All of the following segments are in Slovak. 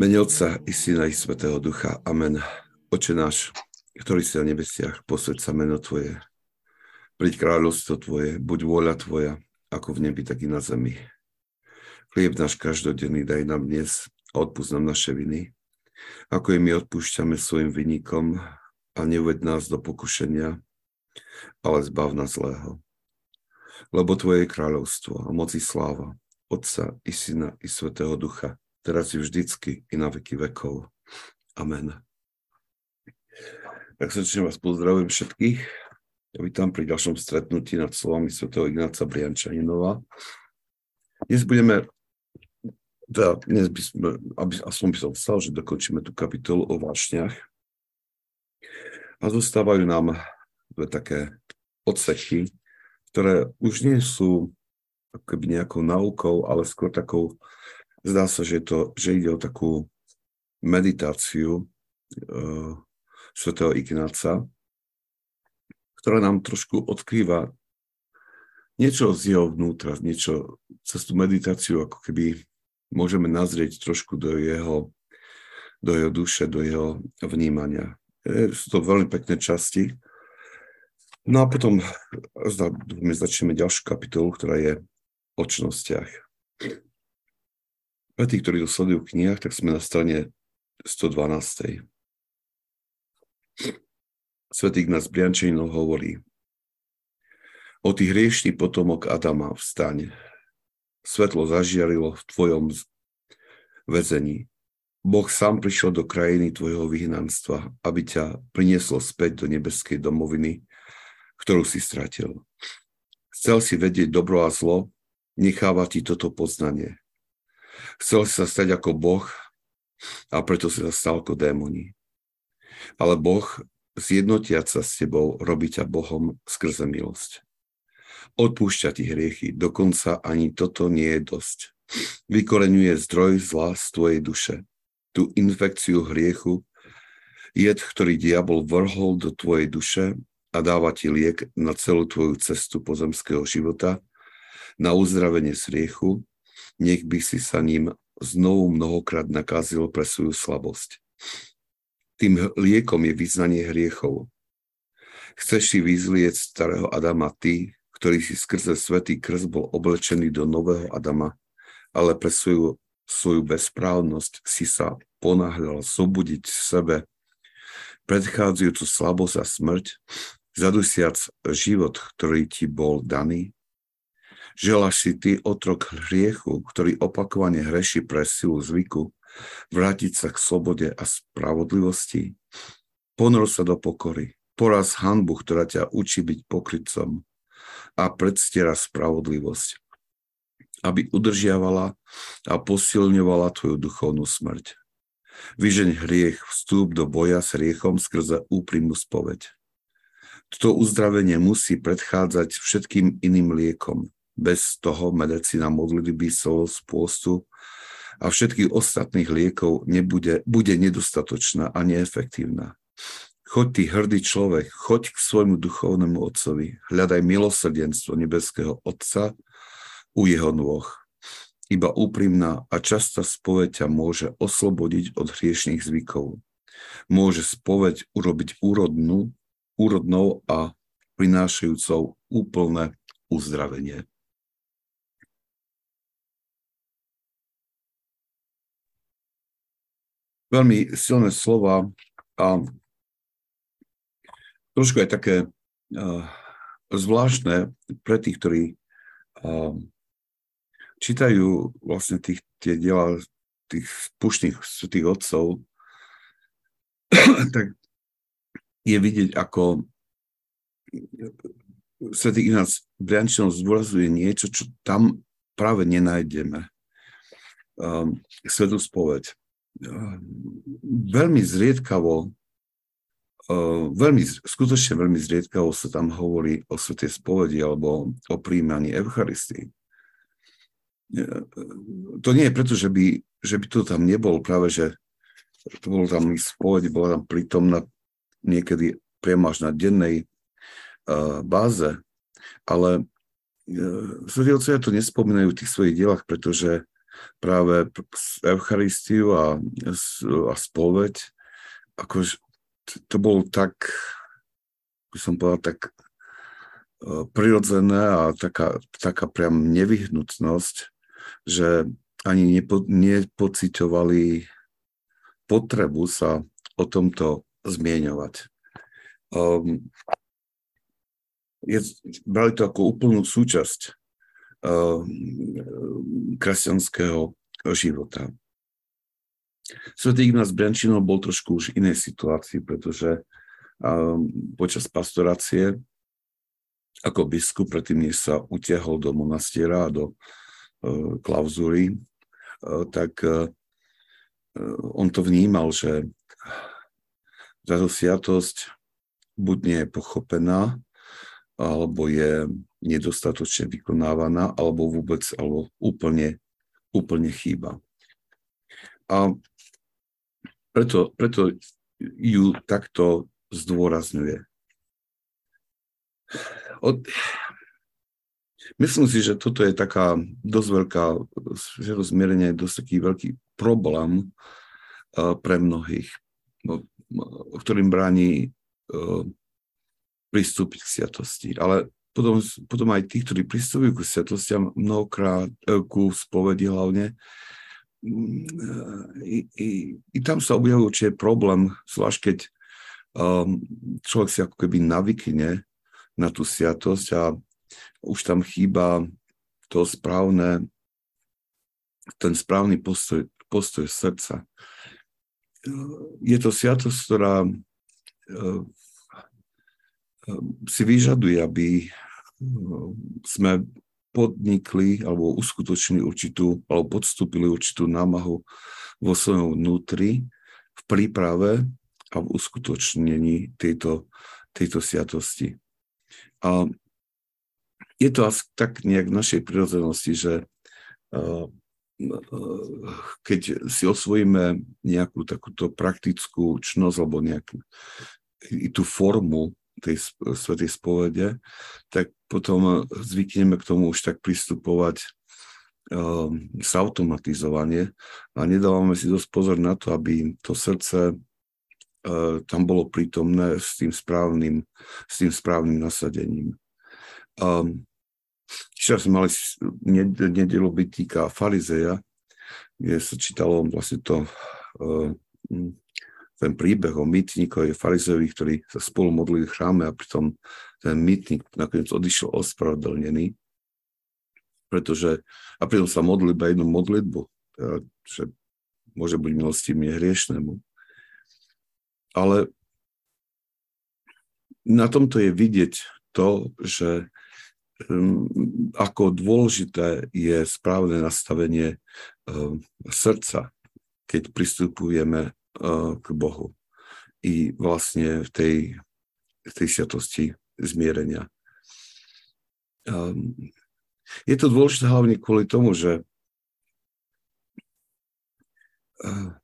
Mene Otca i Syna i Svetého Ducha. Amen. Oče náš, ktorý si na nebesiach, posved sa meno Tvoje. Príď kráľovstvo Tvoje, buď vôľa Tvoja, ako v nebi, tak i na zemi. Chlieb náš každodenný daj nám dnes a odpúsť nám naše viny, ako i my odpúšťame svojim vynikom a neuved nás do pokušenia, ale zbav nás zlého. Lebo Tvoje je kráľovstvo a moci sláva, Otca i Syna i Svetého Ducha, teraz i vždycky i na veky vekov. Amen. Tak srdečne vás pozdravujem všetkých. Ja vítam pri ďalšom stretnutí nad slovami Sv. Ignáca Briančaninova. Dnes budeme, teda dnes by sme, aby, aspoň by som chcel, že dokončíme tú kapitolu o vášniach. A zostávajú nám dve také odseky, ktoré už nie sú akoby nejakou naukou, ale skôr takou Zdá sa, že, to, že ide o takú meditáciu uh, svätého Ignáca, ktorá nám trošku odkrýva niečo z jeho vnútra, niečo cez tú meditáciu, ako keby môžeme nazrieť trošku do jeho, do jeho duše, do jeho vnímania. Sú to veľmi pekné časti. No a potom my začneme ďalšiu kapitolu, ktorá je o čnostiach. Pre tých, ktorí to sledujú v knihách, tak sme na strane 112. Svetý Ignác Briančinov hovorí, o tých hriešný potomok Adama vstaň. Svetlo zažiarilo v tvojom väzení. Boh sám prišiel do krajiny tvojho vyhnanstva, aby ťa prinieslo späť do nebeskej domoviny, ktorú si stratil. Chcel si vedieť dobro a zlo, necháva ti toto poznanie. Chcel sa stať ako Boh a preto si sa stal ako démoni. Ale Boh, zjednotiať sa s tebou, robí ťa Bohom skrze milosť. Odpúšťa ti hriechy, dokonca ani toto nie je dosť. Vykoreňuje zdroj zla z tvojej duše. Tú infekciu hriechu, jed, ktorý diabol vrhol do tvojej duše a dáva ti liek na celú tvoju cestu pozemského života, na uzdravenie z hriechu nech by si sa ním znovu mnohokrát nakázil pre svoju slabosť. Tým liekom je vyznanie hriechov. Chceš si vyzlieť starého Adama ty, ktorý si skrze svetý krst bol oblečený do nového Adama, ale pre svoju, svoju bezprávnosť si sa ponáhľal zobudiť v sebe predchádzajúcu slabosť a smrť, zadusiac život, ktorý ti bol daný, Želáš si ty, otrok hriechu, ktorý opakovane hreší pre silu zvyku, vrátiť sa k slobode a spravodlivosti? Ponor sa do pokory, poraz hanbu, ktorá ťa učí byť pokrytcom a predstiera spravodlivosť, aby udržiavala a posilňovala tvoju duchovnú smrť. Vyžeň hriech, vstúp do boja s hriechom skrze úprimnú spoveď. Toto uzdravenie musí predchádzať všetkým iným liekom, bez toho medicína modlitby, sol, spôstu a všetkých ostatných liekov nebude, bude nedostatočná a neefektívna. Choď ty hrdý človek, choď k svojmu duchovnému otcovi, hľadaj milosrdenstvo nebeského Otca u jeho nôh. Iba úprimná a častá spoveď ťa môže oslobodiť od hriešných zvykov. Môže spoveď urobiť úrodnú, úrodnou a prinášajúcou úplné uzdravenie. Veľmi silné slova a trošku aj také uh, zvláštne pre tých, ktorí uh, čítajú vlastne tých, tie diela tých pušných svetých otcov, tak je vidieť, ako svetý Ignác Briančinov zdôrazuje niečo, čo tam práve nenájdeme. Um, svetú spoveď veľmi zriedkavo, veľmi, skutočne veľmi zriedkavo sa tam hovorí o svetej spovedi alebo o príjmaní Eucharistii. To nie je preto, že by, že by to tam nebol, práve že to bolo tam spoveď, bola tam prítomná niekedy priamo až na dennej báze, ale uh, svetí otcovia to nespomínajú v tých svojich dielach, pretože práve Eucharistiu a, a spoveď, akože to bolo tak, by som povedal, tak e, prirodzené a taká, taká priam nevyhnutnosť, že ani nepo, nepocitovali potrebu sa o tomto zmieňovať. Um, je, brali to ako úplnú súčasť kresťanského života. Svetý Ignác Briančinov bol trošku už v inej situácii, pretože uh, počas pastorácie ako biskup, predtým než sa utiahol do monastiera a do uh, klauzúry, tak on to vnímal, že táto sviatosť buď nie je pochopená, alebo je nedostatočne vykonávaná, alebo vôbec, alebo úplne, úplne chýba. A preto, preto ju takto zdôrazňuje. Od, myslím si, že toto je taká dosť veľká, je dosť taký veľký problém uh, pre mnohých, no, ktorým bráni uh, pristúpiť k sviatosti. Ale potom, potom aj tí, ktorí pristupujú k sviatostiam mnohokrát, e, ku spovedi hlavne, mm, i, i, i tam sa objavuje určite problém, zvlášť keď um, človek si ako keby navykne na tú sviatosť a už tam chýba to správne, ten správny postoj, postoj srdca. Je to sviatosť, ktorá e, si vyžaduje, aby uh, sme podnikli alebo uskutočnili určitú, alebo podstúpili určitú námahu vo svojom vnútri v príprave a v uskutočnení tejto, tejto sviatosti. A je to asi tak nejak v našej prirodzenosti, že uh, uh, keď si osvojíme nejakú takúto praktickú čnosť alebo nejakú tú formu tej svetej spovede, tak potom zvykneme k tomu už tak pristupovať uh, automatizovanie a nedávame si dosť pozor na to, aby to srdce uh, tam bolo prítomné s tým správnym, s tým správnym nasadením. Um, Včera sme mali nedelu bytíka farizeja, kde sa čítalo vlastne to uh, ten príbeh o mýtnikovi farizeovi, ktorí sa spolu modlili v chráme a pritom ten mýtnik nakoniec odišiel ospravedlnený, pretože, a pritom sa modlil iba jednu modlitbu, teda, že môže byť milostím nehriešnemu. Ale na tomto je vidieť to, že ako dôležité je správne nastavenie um, srdca, keď pristupujeme k Bohu i vlastne v tej, v tej sviatosti zmierenia. Um, je to dôležité hlavne kvôli tomu, že uh,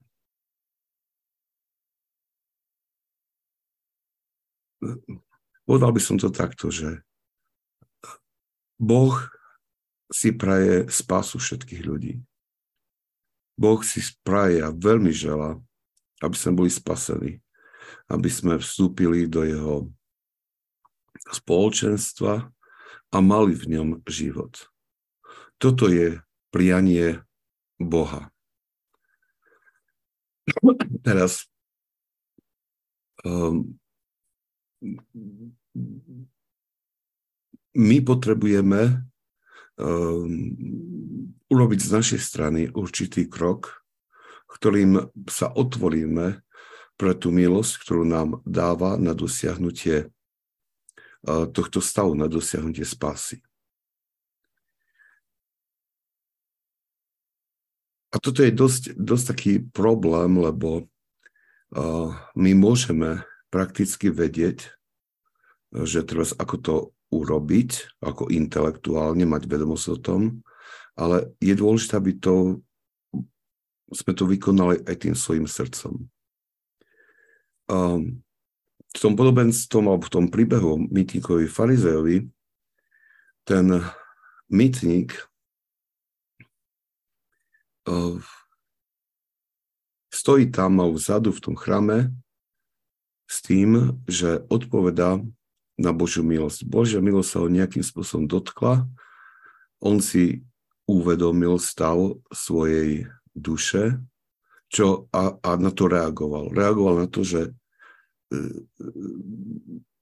povedal by som to takto, že Boh si praje spásu všetkých ľudí. Boh si praje a veľmi žela, aby sme boli spasení, aby sme vstúpili do jeho spoločenstva a mali v ňom život. Toto je prianie Boha. Teraz um, my potrebujeme um, urobiť z našej strany určitý krok, ktorým sa otvoríme pre tú milosť, ktorú nám dáva na dosiahnutie tohto stavu, na dosiahnutie spásy. A toto je dosť, dosť taký problém, lebo my môžeme prakticky vedieť, že teraz ako to urobiť, ako intelektuálne mať vedomosť o tom, ale je dôležité, aby to sme to vykonali aj tým svojim srdcom. Um, v tom podobenstvom alebo v tom príbehu mýtnikovi farizejovi ten mýtnik stojí tam vzadu v tom chrame s tým, že odpovedá na Božiu milosť. Božia milosť sa ho nejakým spôsobom dotkla, on si uvedomil stav svojej duše čo, a, a na to reagoval. Reagoval na to, že e,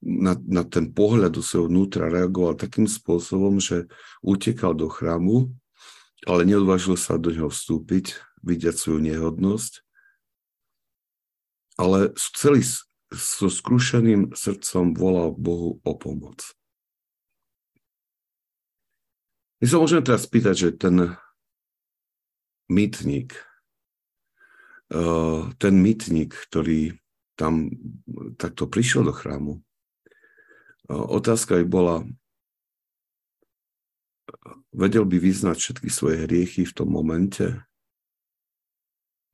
na, na ten pohľad do svojho vnútra reagoval takým spôsobom, že utekal do chrámu, ale neodvážil sa do neho vstúpiť, vidiať svoju nehodnosť, ale celý so skrušeným srdcom volal Bohu o pomoc. My sa môžeme teraz spýtať, že ten mýtnik, ten mýtnik, ktorý tam takto prišiel do chrámu, otázka by bola, vedel by vyznať všetky svoje hriechy v tom momente?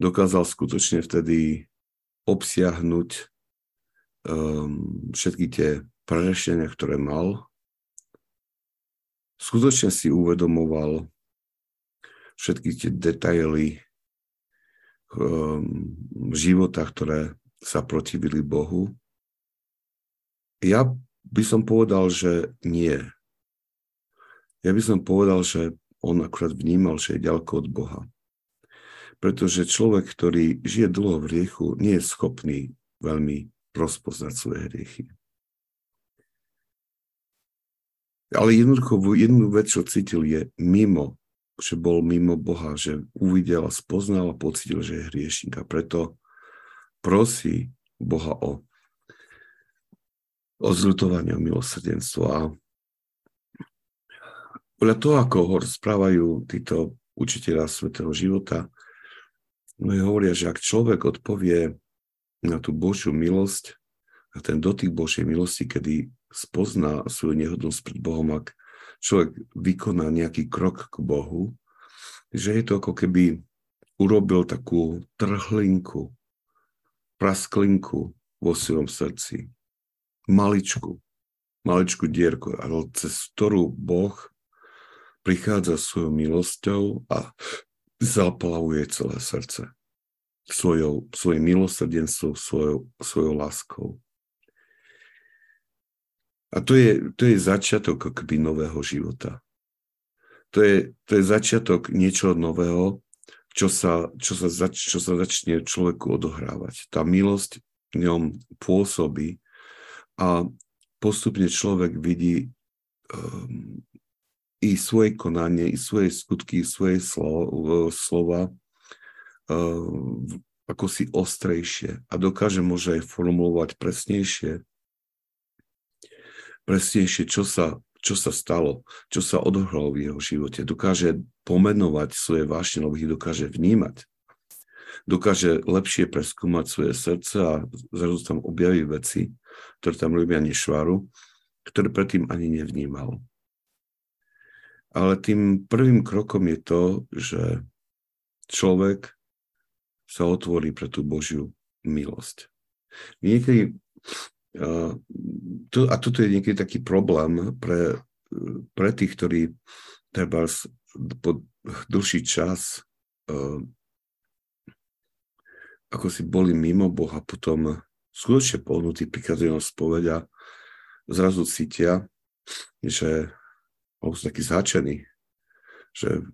Dokázal skutočne vtedy obsiahnuť všetky tie prerešenia, ktoré mal? Skutočne si uvedomoval všetky tie detaily um, života, ktoré sa protivili Bohu? Ja by som povedal, že nie. Ja by som povedal, že on akurát vnímal, že je ďaleko od Boha. Pretože človek, ktorý žije dlho v hriechu, nie je schopný veľmi rozpoznať svoje hriechy. Ale jednoducho jednu vec, čo cítil, je mimo, že bol mimo Boha, že uvidel a spoznal a pocítil, že je hriešnik. A preto prosí Boha o, o zľutovanie, o milosrdenstvo. A podľa toho, ako ho rozprávajú títo učiteľa svetého života, no hovoria, že ak človek odpovie na tú Božiu milosť, a ten dotyk Božej milosti, kedy spozná svoju nehodnosť pred Bohom, ak človek vykoná nejaký krok k Bohu, že je to ako keby urobil takú trhlinku, prasklinku vo svojom srdci. Maličku, maličku dierku, ale cez ktorú Boh prichádza svojou milosťou a zaplavuje celé srdce svojou, svojim milosrdenstvom, svojou, svojou láskou. A to je, to je začiatok akoby nového života. To je, to je začiatok niečoho nového, čo sa, čo, sa zač, čo sa začne človeku odohrávať. Tá milosť v ňom pôsobí a postupne človek vidí um, i svoje konanie, i svoje skutky, i svoje slo, slova um, ako si ostrejšie a dokáže môže aj formulovať presnejšie presnejšie, čo sa, čo sa stalo, čo sa odohralo v jeho živote. Dokáže pomenovať svoje vášne, lebo ich dokáže vnímať. Dokáže lepšie preskúmať svoje srdce a zrazu tam objaví veci, ktoré tam robia nešvaru, ktoré predtým ani nevnímal. Ale tým prvým krokom je to, že človek sa otvorí pre tú Božiu milosť. Niekedy a toto je niekedy taký problém pre, pre tých, ktorí treba po dlhší čas uh, ako si boli mimo Boha, potom skutočne pohnutí na spoveď zrazu cítia, že alebo sú takí zhačení, že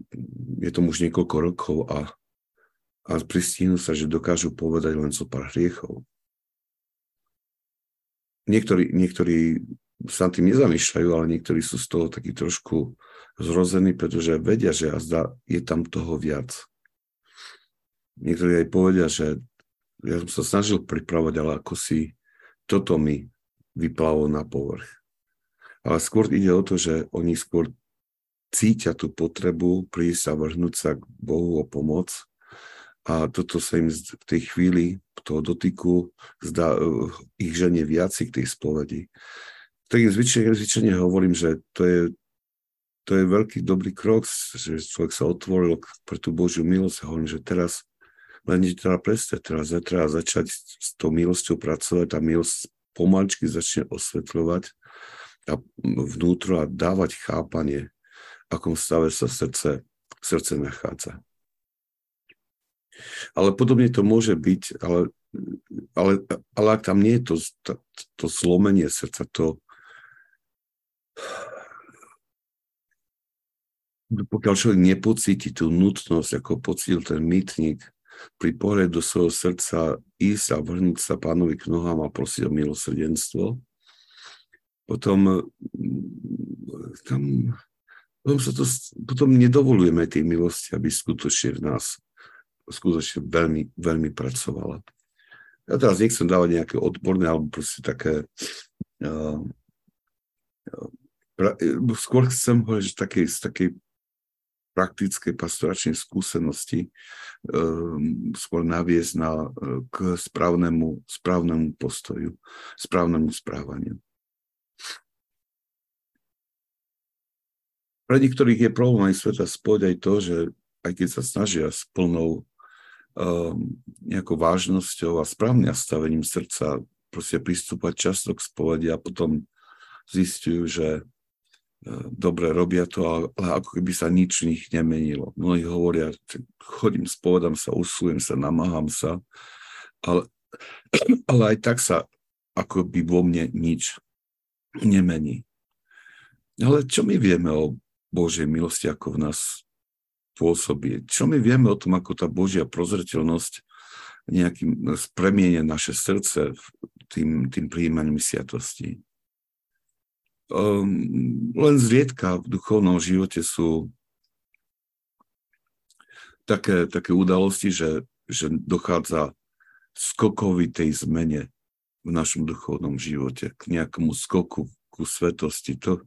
je to už niekoľko rokov a, a pristínu sa, že dokážu povedať len so pár hriechov niektorí, niektorí sa tým nezamýšľajú, ale niektorí sú z toho takí trošku zrození, pretože vedia, že azda je tam toho viac. Niektorí aj povedia, že ja som sa snažil pripravať, ale ako si toto mi vyplalo na povrch. Ale skôr ide o to, že oni skôr cítia tú potrebu prísť a vrhnúť sa k Bohu o pomoc a toto sa im v tej chvíli toho dotyku zdá, uh, ich ženie viaci k tej spovedi. Tak im zvyčajne, zvyčajne hovorím, že to je, to je veľký dobrý krok, že človek sa otvoril pre tú Božiu milosť a hovorím, že teraz len teda prestať, teraz treba začať s tou milosťou pracovať, tá milosť pomaličky začne osvetľovať a vnútro a dávať chápanie, akom stave sa srdce, srdce nachádza. Ale podobne to môže byť, ale, ale, ale ak tam nie je to, to, to zlomenie srdca, to pokiaľ človek nepocíti tú nutnosť, ako pocítil ten mýtnik, pri pohľade do svojho srdca ísť a vrhnúť sa pánovi k nohám a prosiť o milosrdenstvo, potom tam potom, sa to, potom nedovolujeme tej milosti, aby skutočne v nás skutočne veľmi, veľmi pracovala. Ja teraz nechcem dávať nejaké odborné alebo proste také uh, skôr chcem hovoriť, že také, z takej praktickej pastoračnej skúsenosti um, skôr naviesť na, k správnemu, správnemu postoju, správnemu správaniu. Pre niektorých je problém aj sveta spoť aj to, že aj keď sa snažia s plnou nejakou vážnosťou a správnym nastavením srdca proste pristúpať často k spovedi a potom zistujú, že uh, dobre robia to, ale ako keby sa nič v nich nemenilo. Mnohí hovoria, chodím, spovedám sa, usilujem sa, namáham sa, ale, ale aj tak sa ako by vo mne nič nemení. Ale čo my vieme o Božej milosti, ako v nás pôsobí. Čo my vieme o tom, ako tá Božia prozreteľnosť nejakým premienia naše srdce tým, tým príjmaním sviatostí. Um, len zriedka v duchovnom živote sú také, také udalosti, že, že dochádza skokovitej zmene v našom duchovnom živote, k nejakému skoku ku svetosti. To,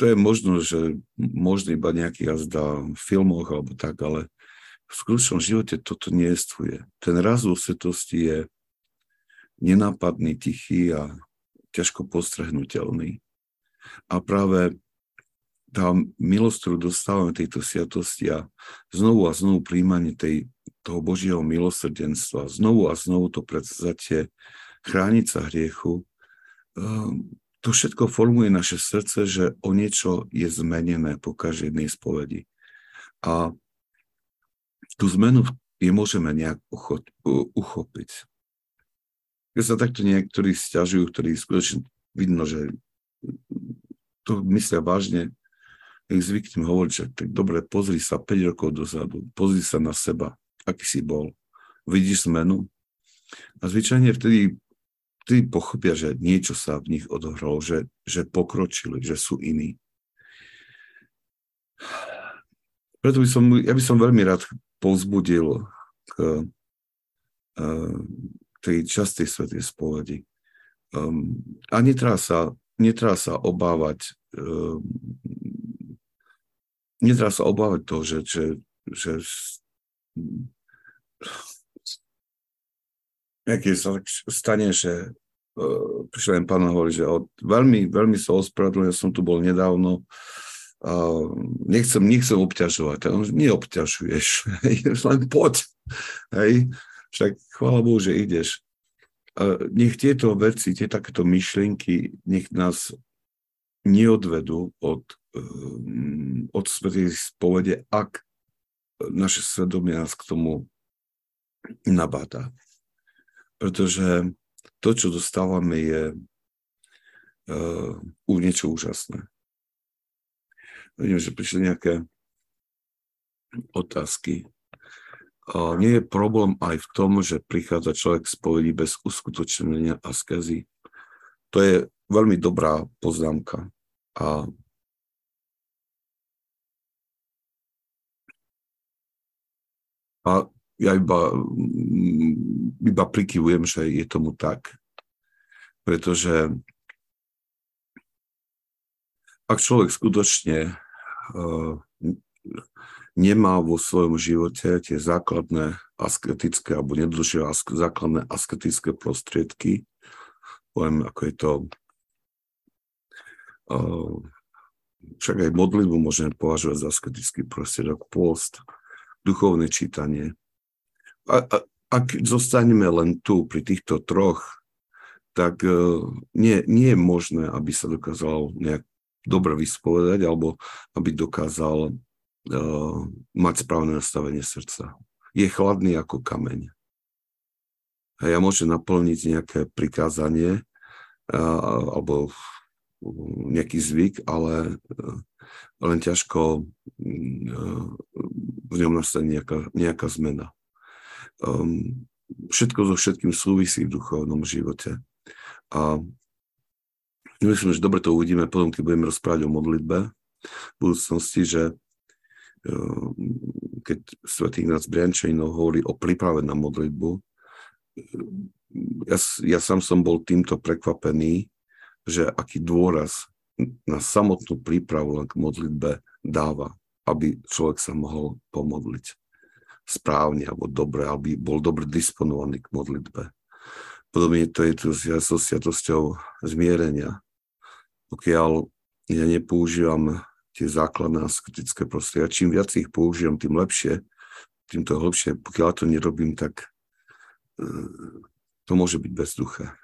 to je možno, že možno iba nejaký jazda v filmoch alebo tak, ale v skutočnom živote toto nejestvuje. Ten raz vo svetosti je nenápadný, tichý a ťažko postrehnutelný. A práve tá milosť, ktorú dostávame tejto sviatosti a znovu a znovu príjmanie tej, toho Božieho milosrdenstva, znovu a znovu to predzatie chrániť sa hriechu, ehm, to všetko formuje naše srdce, že o niečo je zmenené po každej jednej spovedi. A tú zmenu je môžeme nejak uchopiť. Keď sa takto niektorí stiažujú, ktorí skutočne vidno, že to myslia vážne, ich zvyknem hovoriť, že tak dobre, pozri sa 5 rokov dozadu, pozri sa na seba, aký si bol. Vidíš zmenu? A zvyčajne vtedy vtedy pochopia, že niečo sa v nich odohralo, že, že pokročili, že sú iní. Preto by som, ja by som veľmi rád povzbudil k, e, k tej častej svetej spovedi. Um, a netrá sa, netrá sa obávať um, netrá sa obávať toho, že, že, že keď sa stane, že uh, prišiel len pán hovorí, že od, veľmi, veľmi sa ospravedlňujem, ja som tu bol nedávno, uh, nechcem, nechcem obťažovať. On, neobťažuješ, len poď. Hej. Však chvála Bohu, že ideš. Uh, nech tieto veci, tie takéto myšlienky, nech nás neodvedú od, um, od svetej spovede, ak naše svedomie nás k tomu nabáda pretože to, čo dostávame, je uh, niečo úžasné. Vidím, že prišli nejaké otázky. Uh, nie je problém aj v tom, že prichádza človek z povedí bez uskutočnenia askezy. To je veľmi dobrá poznámka. A a ja iba, mm, iba prikyvujem, že je tomu tak, pretože ak človek skutočne uh, nemá vo svojom živote tie základné asketické alebo nedržia základné asketické prostriedky, poviem, ako je to uh, však aj modlitbu môžeme považovať za asketický prostriedok, post, duchovné čítanie, a, a, ak zostaneme len tu pri týchto troch, tak uh, nie, nie je možné, aby sa dokázal nejak dobre vyspovedať alebo aby dokázal uh, mať správne nastavenie srdca. je chladný ako kameň. A ja môžem naplniť nejaké prikázanie alebo nejaký zvyk, ale len ťažko v ňom nastane nejaká, nejaká zmena. Um, všetko so všetkým súvisí v duchovnom živote. A myslím, že dobre to uvidíme potom, keď budeme rozprávať o modlitbe v budúcnosti, že um, keď svätý Ignác Briančejno hovorí o príprave na modlitbu, ja, ja sám som bol týmto prekvapený, že aký dôraz na samotnú prípravu k modlitbe dáva, aby človek sa mohol pomodliť správne alebo dobre, aby bol dobre disponovaný k modlitbe. Podobne to je tu so sviatosťou zmierenia. Pokiaľ ja nepoužívam tie základné askritické prostredia, čím viac ich používam, tým lepšie, tým to lepšie. Pokiaľ to nerobím, tak to môže byť bezduché.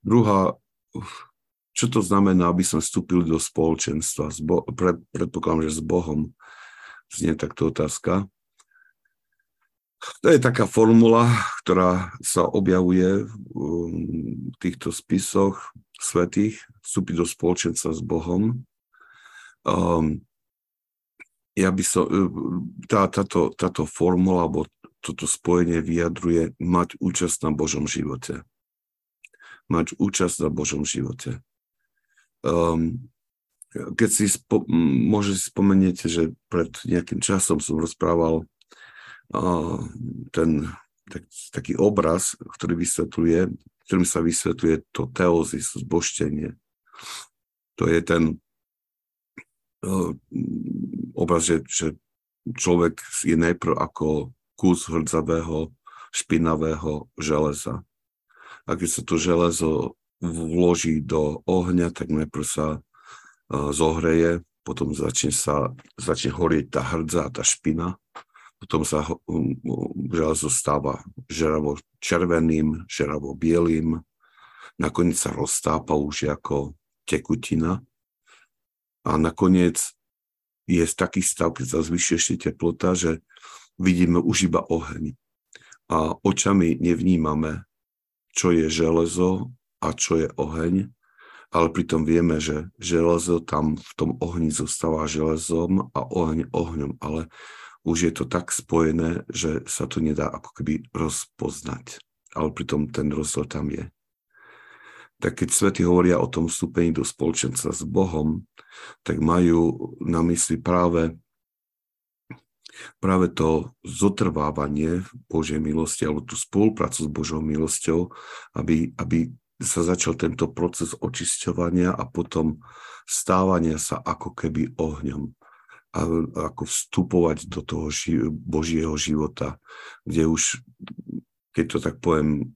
Druhá, čo to znamená, aby sme vstúpili do spoločenstva? Bo, pred, predpokladám, že s Bohom znie takto otázka. To je taká formula, ktorá sa objavuje v týchto spisoch svetých, vstúpiť do spoločenstva s Bohom. Um, ja by som, e, tá, táto, táto formula, alebo toto spojenie vyjadruje mať účasť na Božom živote. Mať účasť na Božom živote. Um, keď si, spo, môže si spomeniete, že pred nejakým časom som rozprával uh, ten tak, taký obraz, ktorý vysvetľuje, ktorým sa vysvetľuje to teozis, zboštenie. To je ten uh, obraz, že, že človek je najprv ako kus hrdzavého, špinavého železa. A keď sa to železo vloží do ohňa, tak najprv sa zohreje, potom začne, sa, začne horieť tá hrdza, tá špina, potom sa um, železo stáva žeravo červeným, žeravo bielým, nakoniec sa roztápa už ako tekutina. A nakoniec je taký stav, keď sa zvyšuje ešte teplota, že vidíme už iba oheň. A očami nevnímame, čo je železo a čo je oheň, ale pritom vieme, že železo tam v tom ohni zostáva železom a oheň ohňom, ale už je to tak spojené, že sa to nedá ako keby rozpoznať. Ale pritom ten rozdiel tam je tak keď svety hovoria o tom vstúpení do spoločenstva s Bohom, tak majú na mysli práve, práve to zotrvávanie Božej milosti alebo tú spoluprácu s Božou milosťou, aby, aby sa začal tento proces očisťovania a potom stávania sa ako keby ohňom a ako vstupovať do toho ži- Božieho života, kde už, keď to tak poviem,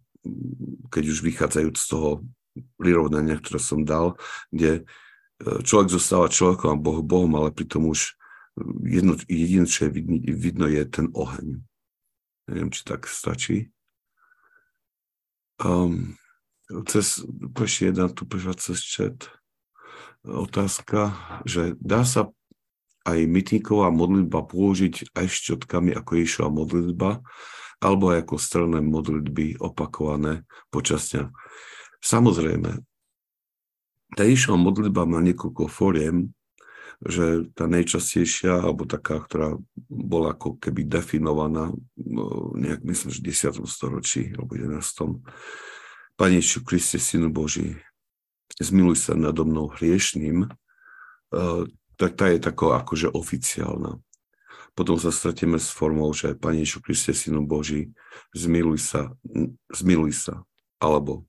keď už vychádzajúc z toho prirovnania, ktoré som dal, kde e, človek zostáva človekom a Boh Bohom, ale pritom už jedno, jediné, čo je vidno, vidno, je ten oheň. Neviem, či tak stačí. Um, cez, ešte jedna tu prišla cez chat otázka, že dá sa aj mytníková modlitba použiť aj šťotkami ako Ježišova modlitba, alebo aj ako strelné modlitby opakované počas dňa. Samozrejme, tá Ježišova modlitba má niekoľko fóriem, že tá najčastejšia, alebo taká, ktorá bola ako keby definovaná, no, nejak myslím, že v 10. storočí, alebo 11. Pane Ježišu Kriste, Synu Boží, zmiluj sa nado mnou hriešným, eh, tak tá je taká akože oficiálna. Potom sa stretíme s formou, že Pane Ježišu Kriste, Synu Boží, zmiluj sa, zmiluj sa, alebo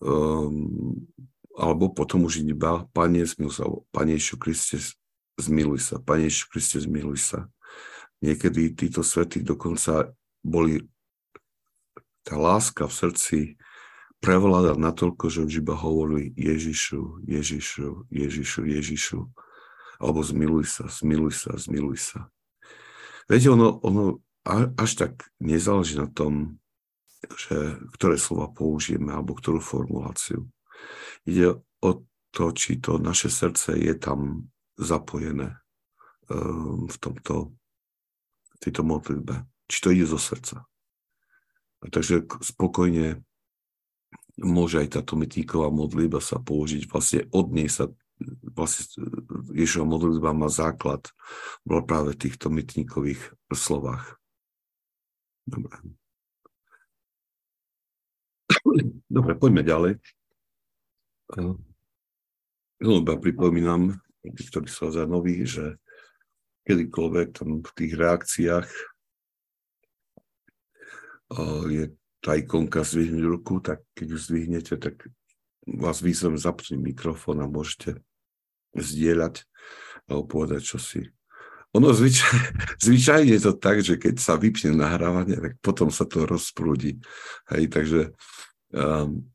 um, alebo potom už iba Pane, zmiluj sa, Pane Ježišu Kriste, zmiluj sa, Pane Ježišu Kriste, zmiluj sa. Niekedy títo svety dokonca boli tá láska v srdci prevláda natoľko, že už iba hovorili Ježišu, Ježišu, Ježišu, Ježišu, alebo zmiluj sa, zmiluj sa, zmiluj sa. Viete, ono, ono až tak nezáleží na tom, že ktoré slova použijeme alebo ktorú formuláciu. Ide o to, či to naše srdce je tam zapojené um, v tomto, tejto modlitbe. Či to ide zo srdca. A takže spokojne môže aj táto mytníková modlitba sa použiť. Vlastne od nej sa vlastne Ježišova modlitba má základ bol práve v týchto mytníkových slovách. Dobre. Dobre, poďme ďalej. Znova pripomínam, tí, ktorí sú za noví, že kedykoľvek tam v tých reakciách je tá ikonka ruku, tak keď ju zdvihnete, tak vás výzvem zapnúť mikrofón a môžete zdieľať alebo povedať, čo si. Ono zvyčaj, zvyčajne je to tak, že keď sa vypne nahrávanie, tak potom sa to rozprúdi. Hej, takže um,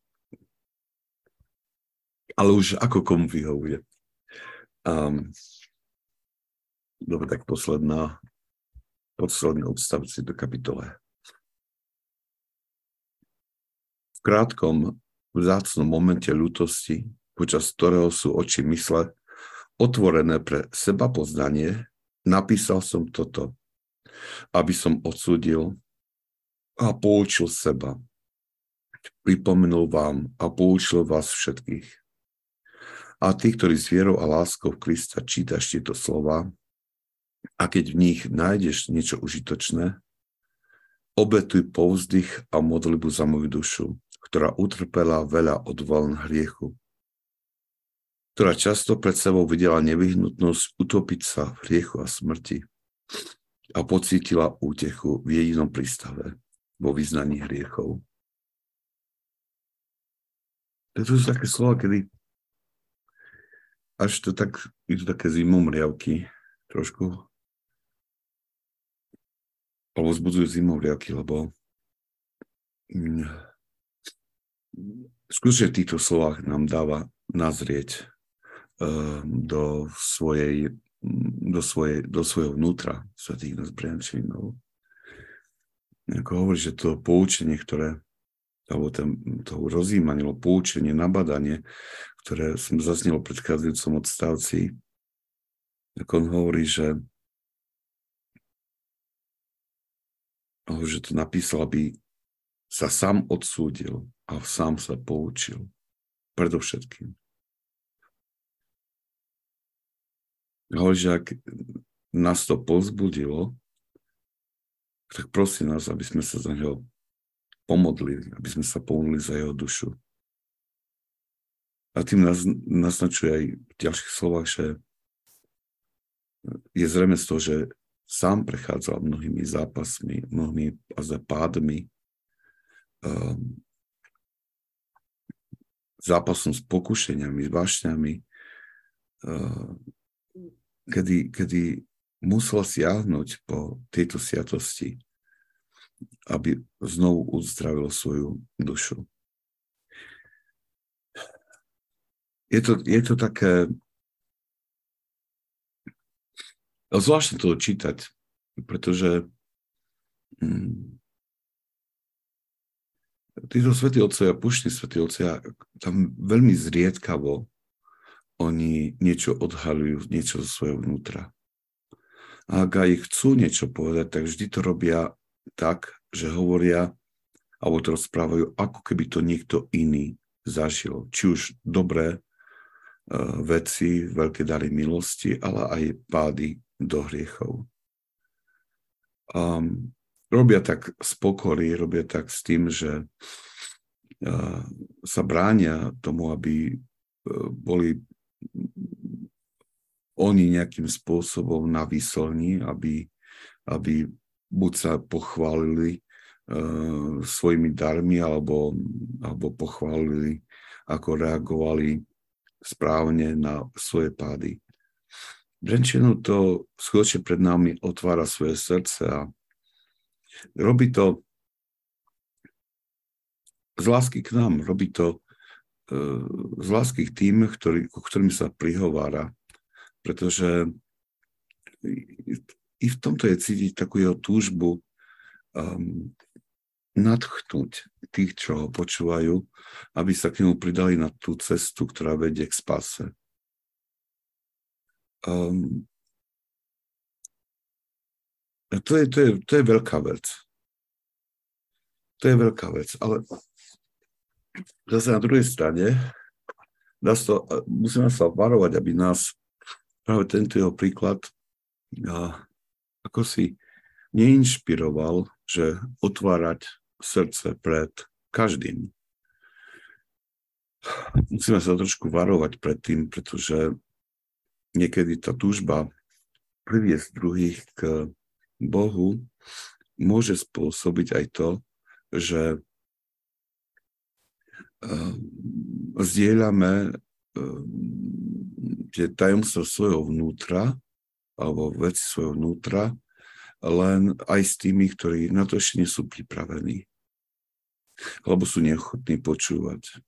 ale už ako komu vyhovuje. Um, dobre, tak posledná, posledný odstavci do kapitole. V krátkom, vzácnom momente ľutosti, počas ktorého sú oči mysle otvorené pre seba poznanie, napísal som toto, aby som odsúdil a poučil seba. Pripomenul vám a poučil vás všetkých. A tí, ktorí s vierou a láskou Krista čítaš tieto slova, a keď v nich nájdeš niečo užitočné, obetuj povzdych a modlibu za moju dušu, ktorá utrpela veľa od vln hriechu ktorá často pred sebou videla nevyhnutnosť utopiť sa v hriechu a smrti a pocítila útechu v jedinom prístave, vo vyznaní hriechov. To sú také slova, kedy až to tak, to také zimomriavky trošku, alebo zbudzujú zimomriavky, lebo mm, skutočne v týchto slovách nám dáva nazrieť Ehm, do, svojej, do, svojej, do svojho vnútra svetých nás Briančinov. Ako hovorí, že to poučenie, ktoré alebo ten, to rozjímanie, alebo poučenie, nabadanie, ktoré som zaznelo v predchádzajúcom odstavci, ako on hovorí, že, že to napísal, aby sa sám odsúdil a sám sa poučil. Predovšetkým. hovorí, že ak nás to pozbudilo, tak prosím nás, aby sme sa za neho pomodlili, aby sme sa pomodlili za jeho dušu. A tým nás, naznačuje aj v ďalších slovách, že je zrejme z toho, že sám prechádzal mnohými zápasmi, mnohými pádmi, um, zápasom s pokušeniami, s vášňami, uh, kedy, kedy musel siahnuť po tejto sviatosti, aby znovu uzdravil svoju dušu. Je to, je to také... Zvláštne to čítať, pretože hm, títo svätí otcovia, pušní svätí otcovia, tam veľmi zriedkavo oni niečo odhalujú, niečo zo svojho vnútra. A ak aj chcú niečo povedať, tak vždy to robia tak, že hovoria alebo to rozprávajú, ako keby to niekto iný zažil. Či už dobré uh, veci, veľké dary milosti, ale aj pády do hriechov. Um, robia tak z pokory, robia tak s tým, že sa bránia tomu, aby uh, boli oni nejakým spôsobom navyslní, aby, aby buď sa pochválili uh, svojimi darmi, alebo, alebo pochválili, ako reagovali správne na svoje pády. Brenčenu to skutočne pred nami otvára svoje srdce a robí to z lásky k nám, robí to z lásky k tým, ktorý, ku ktorým sa prihovára, pretože i v tomto je cítiť takú jeho túžbu um, nadchnúť tých, čo ho počúvajú, aby sa k nemu pridali na tú cestu, ktorá vedie k spase. Um, to je, to je, to je veľká vec. To je veľká vec, ale zase na druhej strane nás to, musíme sa varovať, aby nás práve tento jeho príklad a, ako si neinšpiroval, že otvárať srdce pred každým. Musíme sa trošku varovať pred tým, pretože niekedy tá túžba priviesť druhých k Bohu môže spôsobiť aj to, že ehm, zdieľame ehm, tie tajomstvo svojho vnútra alebo veci svojho vnútra len aj s tými, ktorí na to ešte nie sú pripravení alebo sú neochotní počúvať.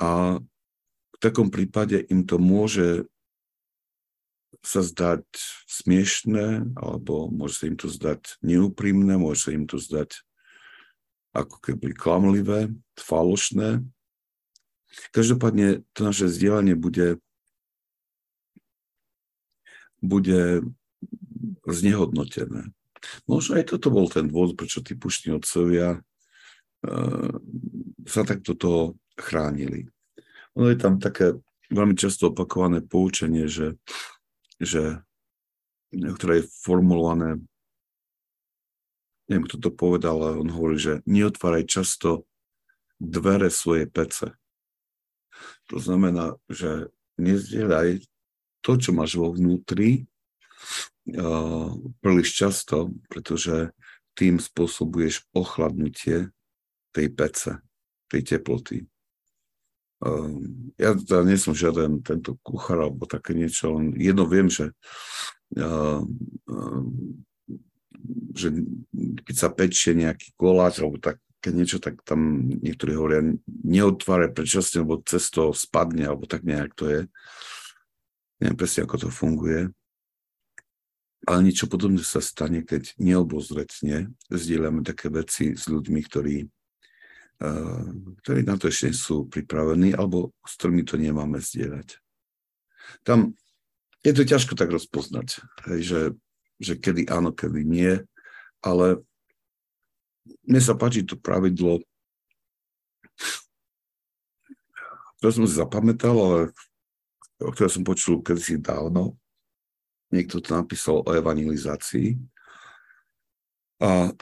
A v takom prípade im to môže sa zdať smiešné, alebo môže sa im to zdať neúprimné, môže sa im to zdať ako keby klamlivé, falošné. Každopádne to naše vzdielanie bude, bude znehodnotené. Možno aj toto bol ten dôvod, prečo tí puštní otcovia uh, sa takto toho chránili. Ono je tam také veľmi často opakované poučenie, že, že ktoré je formulované neviem, kto to povedal, ale on hovorí, že neotváraj často dvere svojej pece. To znamená, že nezdieľaj to, čo máš vo vnútri, uh, príliš často, pretože tým spôsobuješ ochladnutie tej pece, tej teploty. Uh, ja teda nie som žiaden tento kuchár alebo také niečo, len jedno viem, že uh, uh, že keď sa pečie nejaký koláč alebo tak, niečo, tak tam niektorí hovoria, neotváre predčasne, lebo cesto spadne, alebo tak nejak to je. Neviem presne, ako to funguje. Ale niečo podobné sa stane, keď neobozretne zdieľame také veci s ľuďmi, ktorí, ktorí na to ešte sú pripravení, alebo s ktorými to nemáme zdieľať. Tam je to ťažko tak rozpoznať, hej, že že kedy áno, kedy nie, ale mne sa páči to pravidlo, ktoré som si zapamätal, ale o ktoré som počul kedysi dávno. Niekto to napísal o evangelizácii. A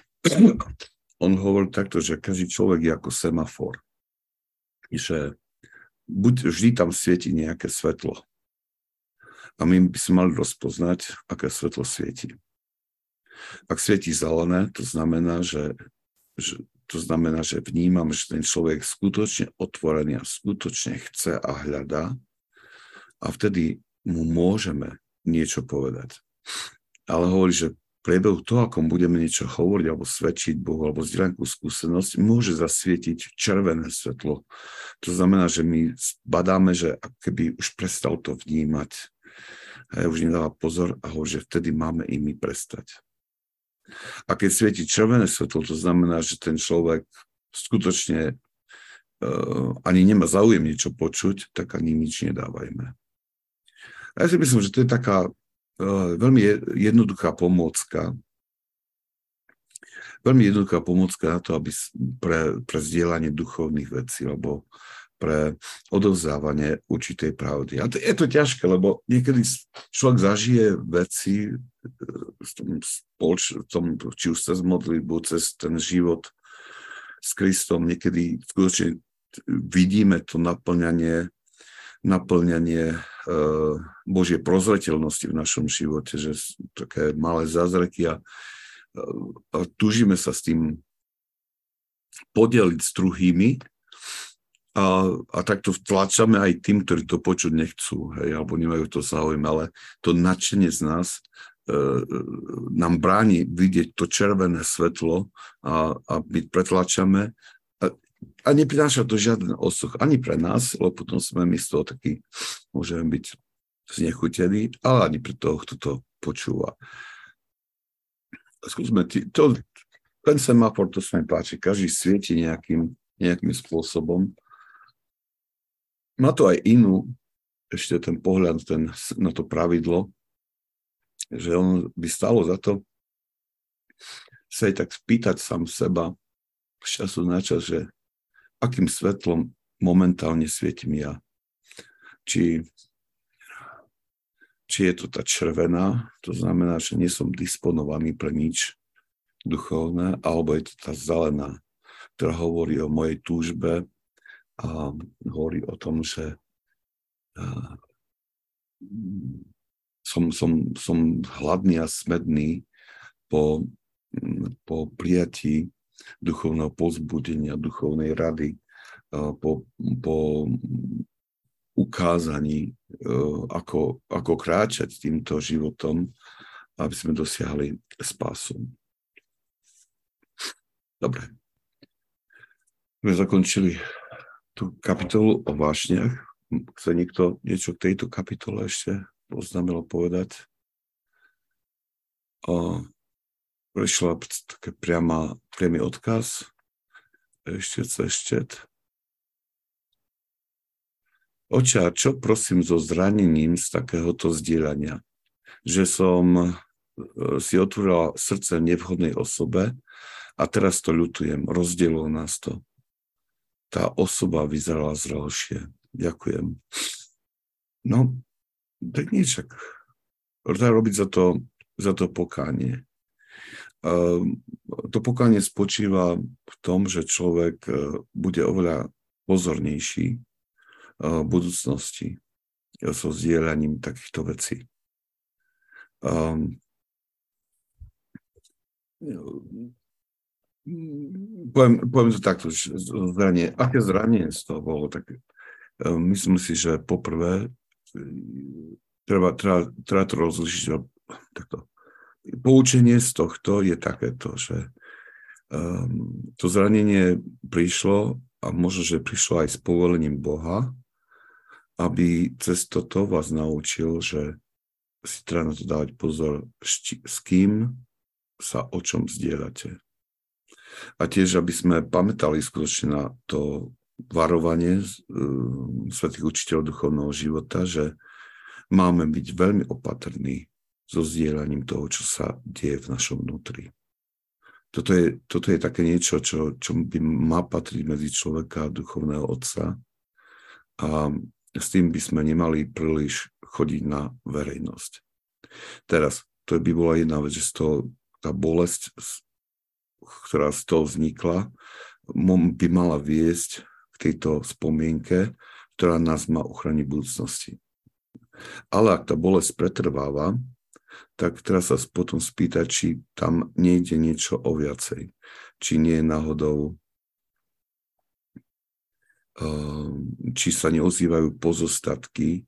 on hovoril takto, že každý človek je ako semafor. Že buď vždy tam svieti nejaké svetlo. A my by sme mali rozpoznať, aké svetlo svieti. Ak svieti zelené, to znamená, že, že, to znamená, že vnímam, že ten človek skutočne otvorený a skutočne chce a hľadá a vtedy mu môžeme niečo povedať. Ale hovorí, že priebehu toho, ako budeme niečo hovoriť alebo svedčiť Bohu alebo zdieľať skúsenosť, môže zasvietiť červené svetlo. To znamená, že my badáme, že keby už prestal to vnímať, a už nedáva pozor a hovorí, že vtedy máme i my prestať. A keď svieti červené svetlo, to znamená, že ten človek skutočne uh, ani nemá záujem niečo počuť, tak ani nič nedávajme. A ja si myslím, že to je taká veľmi jednoduchá pomôcka, veľmi jednoduchá pomôcka na to, aby pre, pre zdieľanie duchovných vecí, lebo pre odovzdávanie určitej pravdy. A to, je to ťažké, lebo niekedy človek zažije veci e, v tom, spoloč, v tom či už cez modlitbu, cez ten život s Kristom, niekedy skutočne vidíme to naplňanie, naplňanie uh, Božie prozreteľnosti v našom živote, že také malé zázraky a, a túžime sa s tým podeliť s druhými, a, a takto vtlačame aj tým, ktorí to počuť nechcú, hej, alebo nemajú to záujem, ale to nadšenie z nás e, nám bráni vidieť to červené svetlo a, a my pretlačame a, neprináša to žiaden osoch ani pre nás, lebo potom sme my z toho takí, môžeme byť znechutení, ale ani pre toho, kto to počúva. Skúsme, to, ten semafor, to sa mi páči, každý svieti nejakým, nejakým spôsobom má to aj inú, ešte ten pohľad ten, na to pravidlo, že on by stalo za to sa aj tak spýtať sám seba z času na čas, že akým svetlom momentálne svietim ja. Či, či je to tá červená, to znamená, že nie som disponovaný pre nič duchovné, alebo je to tá zelená, ktorá hovorí o mojej túžbe a hovorí o tom, že som, som, som hladný a smedný po, po prijatí duchovného pozbudenia, duchovnej rady, po, po ukázaní, ako, ako kráčať týmto životom, aby sme dosiahli spásu. Dobre. My zakončili tú kapitolu o vášniach. Chce niekto niečo k tejto kapitole ešte oznámilo povedať? Prišla také priama, priamy odkaz. Ešte cez. Oča, čo prosím so zranením z takéhoto zdieľania? Že som e, si otvorila srdce nevhodnej osobe a teraz to ľutujem. Rozdielilo nás to. Tá osoba vyzerala zrelšie. Ďakujem. No, tak niečak. Treba robiť za to, za to pokánie. Ehm, to pokánie spočíva v tom, že človek e, bude oveľa pozornejší e, v budúcnosti so zdieľaním takýchto vecí. Um, poviem, poviem to takto, zranie, aké zranie z toho bolo, tak myslím si, že poprvé treba, treba, treba to rozlišiť takto poučenie z tohto je takéto, že um, to zranenie prišlo a možno, že prišlo aj s povolením Boha, aby cez toto vás naučil, že si treba na to dávať pozor, s kým sa o čom zdieľate. A tiež, aby sme pamätali skutočne na to varovanie um, svetých učiteľov duchovného života, že máme byť veľmi opatrní so zdieľaním toho, čo sa deje v našom vnútri. Toto je, toto je také niečo, čo, čo by má patriť medzi človeka a duchovného otca a s tým by sme nemali príliš chodiť na verejnosť. Teraz, to by bola jedna vec, že z toho, tá bolesť, ktorá z toho vznikla, by mala viesť k tejto spomienke, ktorá nás má uchrániť v budúcnosti. Ale ak tá bolesť pretrváva, tak teraz sa potom spýtať, či tam nejde niečo o viacej. Či nie je náhodou, ehm, či sa neozývajú pozostatky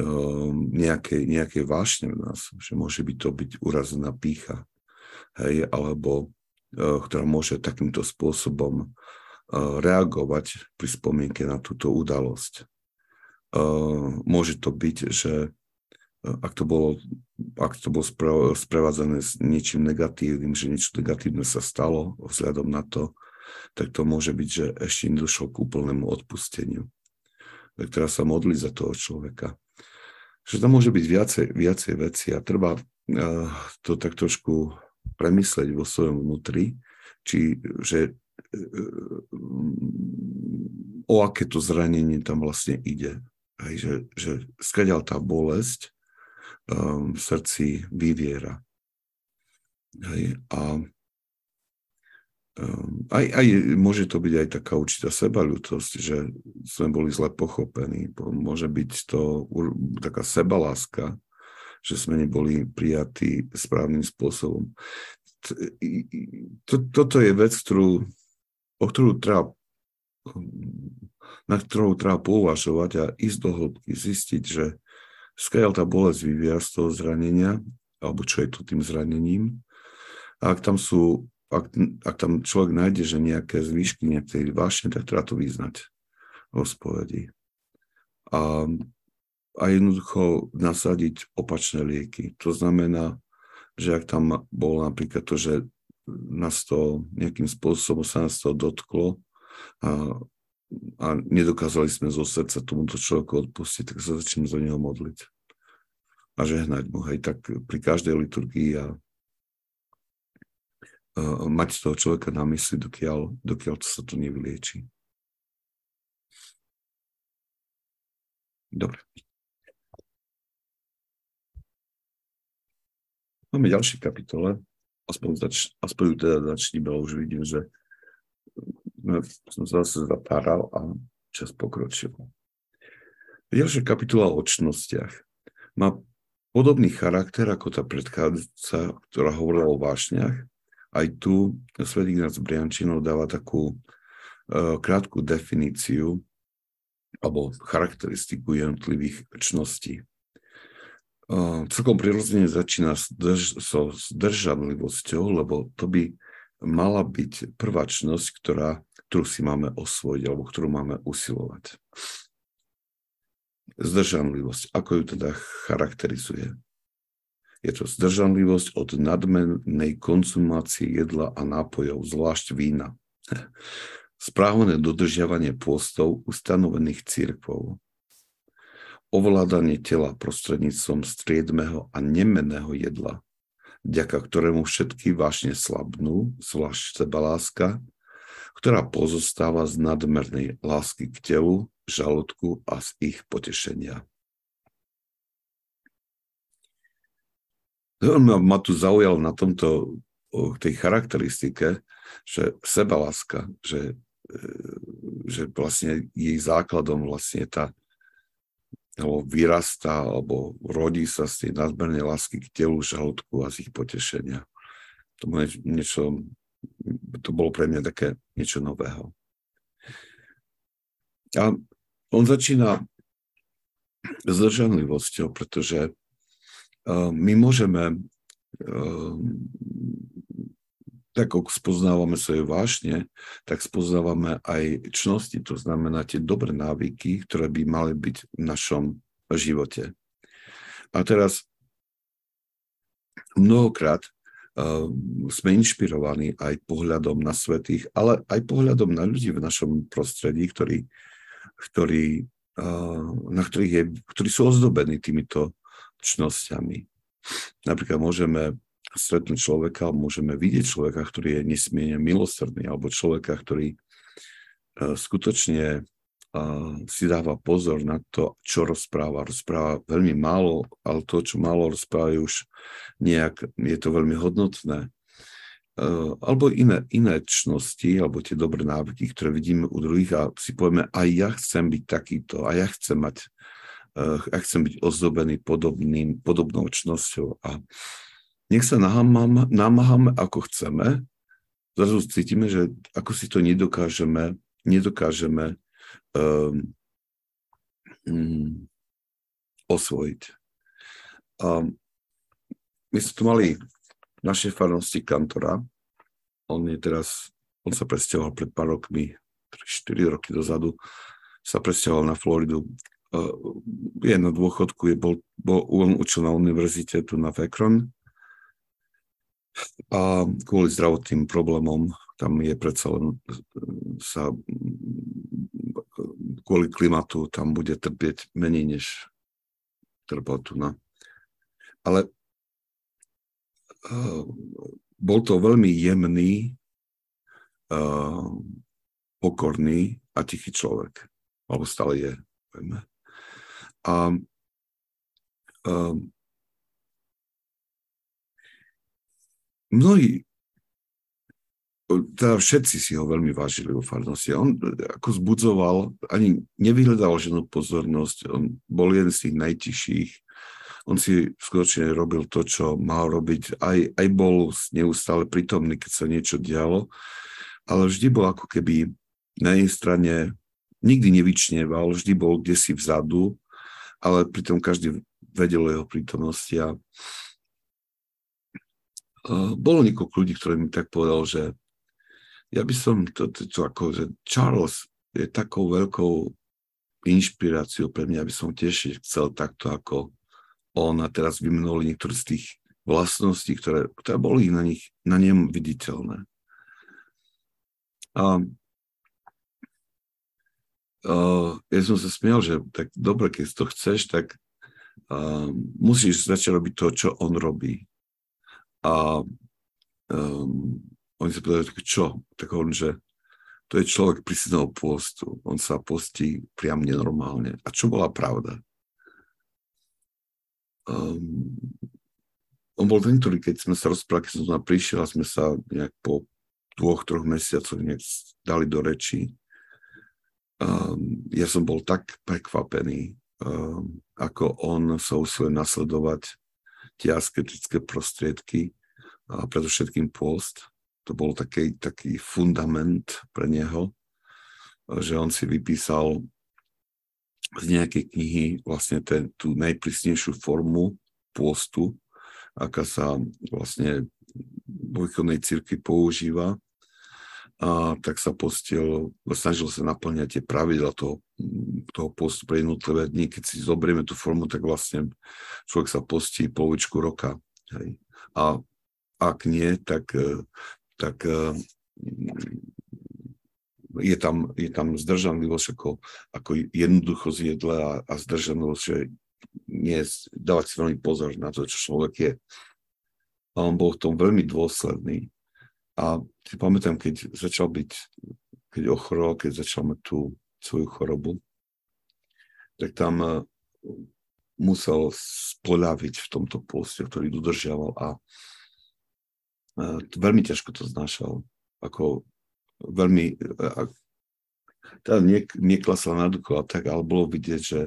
ehm, nejakej, nejakej vášne v nás, že môže byť to byť urazená pícha, hej, alebo e, ktorá môže takýmto spôsobom e, reagovať pri spomienke na túto udalosť. E, môže to byť, že ak to bolo, ak to bolo sprevádzané s niečím negatívnym, že niečo negatívne sa stalo vzhľadom na to, tak to môže byť, že ešte nedošlo k úplnému odpusteniu. Tak teraz sa modli za toho človeka. Že tam môže byť viacej, viacej veci a treba uh, to tak trošku premysleť vo svojom vnútri, či, že uh, o aké to zranenie tam vlastne ide. Hej, že, že skredial tá bolesť v srdci vyviera. Hej, a um, aj, aj, môže to byť aj taká určitá sebaľutosť, že sme boli zle pochopení. Môže byť to taká sebaláska, že sme neboli prijatí správnym spôsobom. Toto je vec, ktorú, o ktorú treba, na ktorou treba pouvažovať a ísť do hĺbky, zistiť, že skáľ tá bolesť vyvíja z toho zranenia, alebo čo je to tým zranením. A ak tam sú, ak, ak tam človek nájde, že nejaké zvýšky, nejaké vášne, tak treba to vyznať v spovedi. A, a jednoducho nasadiť opačné lieky. To znamená, že ak tam bolo napríklad to, že nás to nejakým spôsobom sa nás to dotklo a a nedokázali sme zo srdca tomuto človeku odpustiť, tak sa začneme za neho modliť a žehnať mu. Hej, tak pri každej liturgii a uh, mať toho človeka na mysli, dokiaľ, dokiaľ sa to nevylieči. Dobre. Máme ďalšie kapitole, aspoň, zač, aspoň teda začníme, už vidím, že som sa zase zapáral a čas pokročil. Ďalšia kapitola o čnostiach. Má podobný charakter ako tá predchádzajúca, ktorá hovorila o vášniach. Aj tu Svet Ignác Briančinov dáva takú uh, krátku definíciu alebo charakteristiku jednotlivých čností. Uh, celkom prirodzene začína so zdržanlivosťou, lebo to by mala byť prvá čnosť, ktorá, ktorú si máme osvojiť alebo ktorú máme usilovať zdržanlivosť. Ako ju teda charakterizuje? Je to zdržanlivosť od nadmernej konzumácie jedla a nápojov, zvlášť vína. Správne dodržiavanie pôstov ustanovených církvou. Ovládanie tela prostredníctvom striedmeho a nemeného jedla, vďaka ktorému všetky vášne slabnú, zvlášť sebaláska, ktorá pozostáva z nadmernej lásky k telu, žalúdku a z ich potešenia. Veľmi ma tu zaujal na tomto, tej charakteristike, že sebaláska, že, e, že vlastne jej základom vlastne tá alebo vyrastá, alebo rodí sa z tej nadmernej lásky k telu, žalúdku a z ich potešenia. To, niečo, to bolo pre mňa také niečo nového. A on začína zdržanlivosťou, pretože uh, my môžeme uh, tak ako spoznávame svoje vášne, tak spoznávame aj čnosti, to znamená tie dobré návyky, ktoré by mali byť v našom živote. A teraz mnohokrát sme inšpirovaní aj pohľadom na svetých, ale aj pohľadom na ľudí v našom prostredí, ktorí ktorí, na ktorých je, ktorí sú ozdobení týmito čnosťami. Napríklad môžeme stretnúť človeka, môžeme vidieť človeka, ktorý je nesmierne milosrdný, alebo človeka, ktorý skutočne si dáva pozor na to, čo rozpráva. Rozpráva veľmi málo, ale to, čo málo rozpráva, už nejak, je to veľmi hodnotné. Eh, alebo iné, iné čnosti, alebo tie dobré návyky, ktoré vidíme u druhých a si povieme, aj ja chcem byť takýto, a ja chcem mať, uh, ja chcem byť ozdobený podobným, podobnou čnosťou a nech sa namáhame, namáhame ako chceme, zrazu cítime, že ako si to nedokážeme, nedokážeme um, osvojiť. Um, my sme tu mali našej farnosti kantora. On je teraz, on sa presťahoval pred pár rokmi, 4 roky dozadu, sa presťahoval na Floridu. Je na dôchodku, je, bol, bol, on učil na univerzite tu na Vekron a kvôli zdravotným problémom tam je predsa len sa kvôli klimatu tam bude trpieť menej než trpel tu na. Ale Ehm, bol to veľmi jemný, ehm, pokorný a tichý človek. Alebo stále je. Vieme. A um, mnohí, teda všetci si ho veľmi vážili vo farnosti. On ako zbudzoval, ani nevyhľadal ženú pozornosť, on bol jeden z tých najtiších, on si skutočne robil to, čo mal robiť. Aj, aj bol neustále prítomný, keď sa niečo dialo, ale vždy bol ako keby na jednej strane nikdy nevyčneval, vždy bol kde si vzadu, ale pritom každý vedel o jeho prítomnosti a bolo niekoľko ľudí, ktorí mi tak povedal, že ja by som to, to, ako, že Charles je takou veľkou inšpiráciou pre mňa, aby som tiež chcel takto ako on a teraz vymenul niektoré z tých vlastností, ktoré, ktoré boli na, nich, na ňom viditeľné. A, a ja som sa smial, že tak dobre, keď to chceš, tak a, musíš začať robiť to, čo on robí. A um, oni sa povedali, čo? Tak hovorím, že to je človek prísneho postu. On sa postí priam nenormálne. A čo bola pravda? Um, on bol ten, ktorý, keď sme sa rozprávali, keď som tam prišiel a sme sa nejak po dvoch, troch mesiacoch nejak dali do reči, um, ja som bol tak prekvapený, um, ako on sa usiluje nasledovať tie asketické prostriedky, a predovšetkým post, to bol taký, taký fundament pre neho, že on si vypísal z nejakej knihy vlastne ten, tú najprísnejšiu formu pôstu, aká sa vlastne vo východnej cirkvi používa. A tak sa postil, snažil sa naplňať tie pravidla toho, toho postu pre jednotlivé dní. Keď si zoberieme tú formu, tak vlastne človek sa postí polovičku roka. Hej. A ak nie, tak tak eh, je tam, je tam zdržanlivosť ako, ako jednoduchosť jedle a, a zdržanlivosť, že nie dávať si veľmi pozor na to, čo človek je. A on bol v tom veľmi dôsledný. A si pamätám, keď začal byť, keď ochorol, keď začal mať tú svoju chorobu, tak tam eh, musel spoľaviť v tomto poste, ktorý dodržiaval a veľmi ťažko to znášal. Ako veľmi, teda nie, neklasla na duchu a tak, ale bolo vidieť, že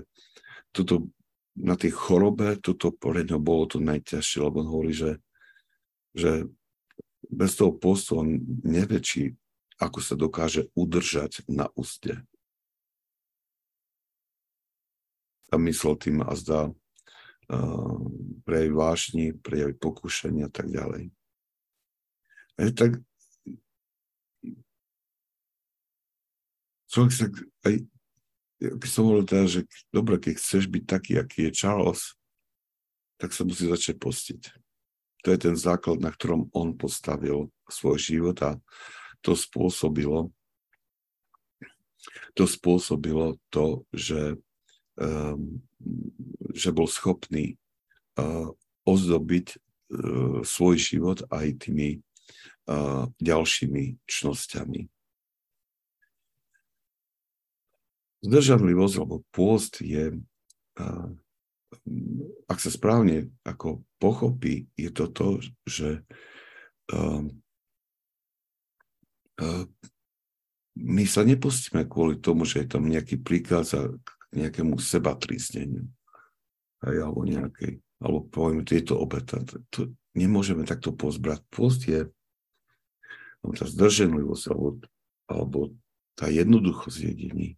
toto, na tej chorobe toto pre ňo bolo to najťažšie, lebo on hovorí, že, že bez toho postu on nevie, či ako sa dokáže udržať na úste. A myslel tým a zdá uh, prejavy vášni, prejavy pokušenia a tak ďalej. Tak človek sa aj by som hovoril teda, že dobre, keď chceš byť taký, aký je Charles, tak sa musí začať postiť. To je ten základ, na ktorom on postavil svoj život a to spôsobilo to spôsobilo to, že, um, že bol schopný uh, ozdobiť uh, svoj život aj tými ďalšími čnosťami. Zdržanlivosť alebo pôst je, ak sa správne ako pochopí, je to to, že my sa nepustíme kvôli tomu, že je tam nejaký príkaz k nejakému seba trísneniu. Alebo nejakej, alebo povieme, tieto obeta. To nemôžeme takto pozbrať. Post je alebo tá zdrženlivosť, alebo, alebo tá jednoduchosť jedení.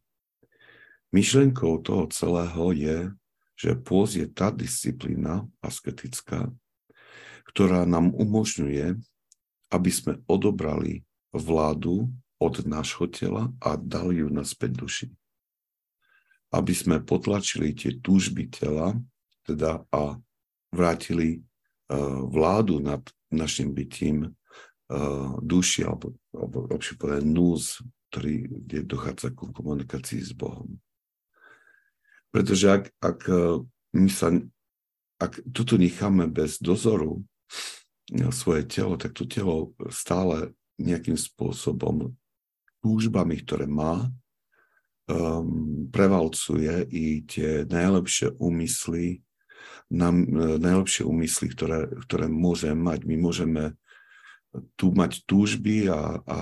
Myšlenkou toho celého je, že pôz je tá disciplína asketická, ktorá nám umožňuje, aby sme odobrali vládu od nášho tela a dali ju naspäť duši. Aby sme potlačili tie túžby tela teda a vrátili uh, vládu nad našim bytím duši, alebo, alebo lepšie povedať núz, ktorý, kde dochádza ku komunikácii s Bohom. Pretože ak, ak uh, my sa, ak toto necháme bez dozoru svoje telo, tak to telo stále nejakým spôsobom túžbami, ktoré má, um, prevalcuje i tie najlepšie úmysly, nám, najlepšie úmysly, ktoré, ktoré môžeme mať. My môžeme tu mať túžby a, a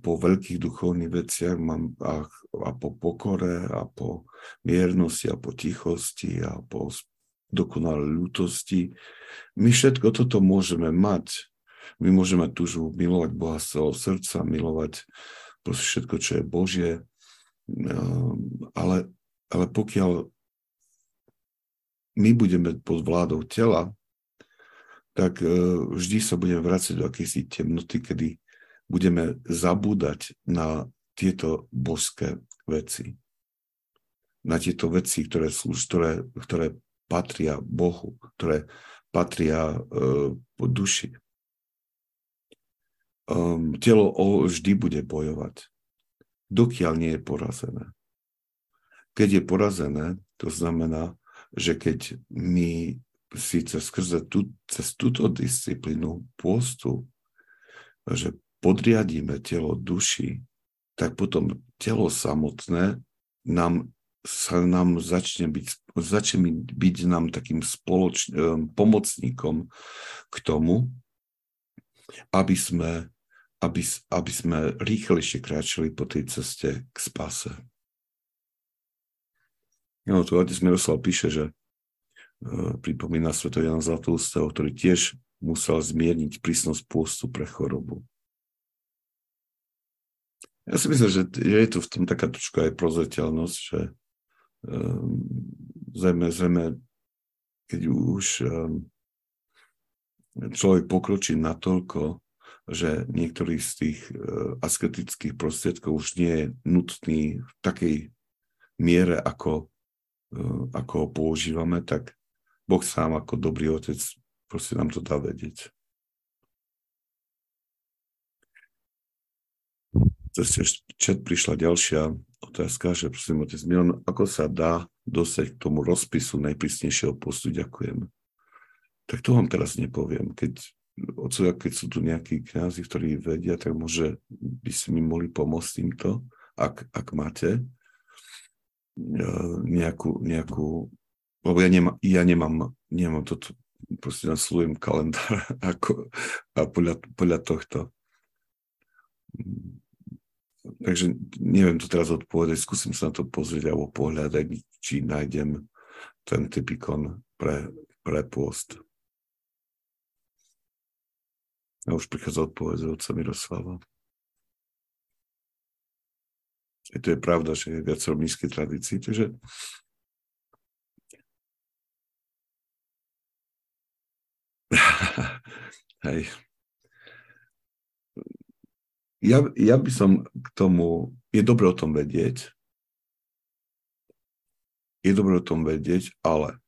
po veľkých duchovných veciach mám, a, a po pokore a po miernosti a po tichosti a po dokonalej ľútosti. My všetko toto môžeme mať. My môžeme mať túžbu milovať Boha z celého srdca, milovať proste všetko, čo je Božie. Ehm, ale, ale pokiaľ my budeme pod vládou tela, tak e, vždy sa budeme vrácať do akejsi temnoty, kedy budeme zabúdať na tieto božské veci. Na tieto veci, ktoré, sú, ktoré, ktoré patria Bohu, ktoré patria uh, duši. Um, telo o, vždy bude bojovať, dokiaľ nie je porazené. Keď je porazené, to znamená, že keď my síce skrze tú, cez túto disciplínu pôstu, že podriadíme telo duši, tak potom telo samotné nám sa nám začne byť, začne byť nám takým spoloč, pomocníkom k tomu, aby sme, aby, aby sme rýchlejšie kráčali po tej ceste k spase. No, tu otec Miroslav píše, že pripomína sveto Jana Zlatoustého, ktorý tiež musel zmierniť prísnosť pôstu pre chorobu. Ja si myslím, že je tu v tom taká trošku aj prozreteľnosť, že um, zrejme, zrejme, keď už um, človek pokročí natoľko, že niektorý z tých uh, asketických prostriedkov už nie je nutný v takej miere, ako, uh, ako ho používame, tak Boh sám ako dobrý otec proste nám to dá vedieť. cez chat prišla ďalšia otázka, že prosím, otec Milan, ako sa dá dostať k tomu rozpisu najprísnejšieho postu? Ďakujem. Tak to vám teraz nepoviem. Keď, otcovia, keď sú tu nejakí kňazi, ktorí vedia, tak môže by si mi mohli pomôcť týmto, ak, ak máte e, nejakú, nejakú lebo ja, nemá, ja nemám, nemám toto, proste naslujem kalendár ako, a podľa, podľa tohto takže neviem to teraz odpovedať, skúsim sa na to pozrieť alebo pohľadať, či nájdem ten typikon pre, pre post. A už prichádza odpoveď od Miroslava. I to je pravda, že je viacero nízkej tradícii, takže Hej. Ja, ja by som k tomu, je dobre o tom vedieť, je dobre o tom vedieť, ale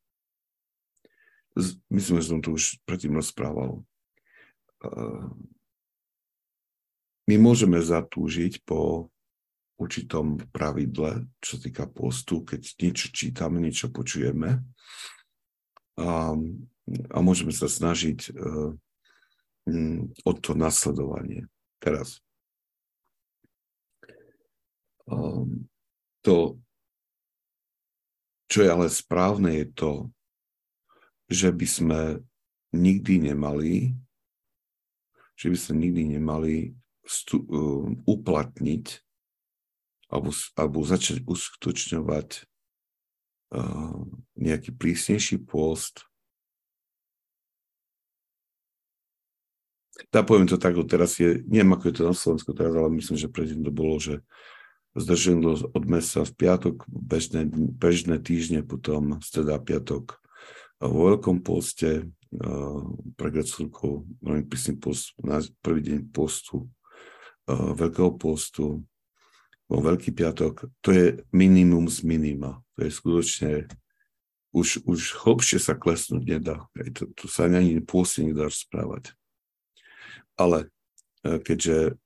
myslím, že som to už predtým rozprával. My môžeme zatúžiť po určitom pravidle, čo týka postu, keď niečo čítame, niečo počujeme. A, a môžeme sa snažiť uh, o to nasledovanie. Teraz, Um, to, čo je ale správne, je to, že by sme nikdy nemali, že by sme nikdy nemali stu, um, uplatniť alebo, alebo začať uskutočňovať uh, nejaký prísnejší pôst. Dá poviem to tak, teraz je, neviem ako je to na Slovensku teraz, ale myslím, že predtým to bolo, že zdrženlo od mesa v piatok, bežné, bežné týždne, potom streda piatok vo veľkom poste, pre grecúrkov veľmi prísny post, na prvý deň postu, veľkého postu, vo veľký piatok, to je minimum z minima. To je skutočne, už, už hlbšie sa klesnúť nedá. To, to sa ani pôste nedá rozprávať. Ale e, keďže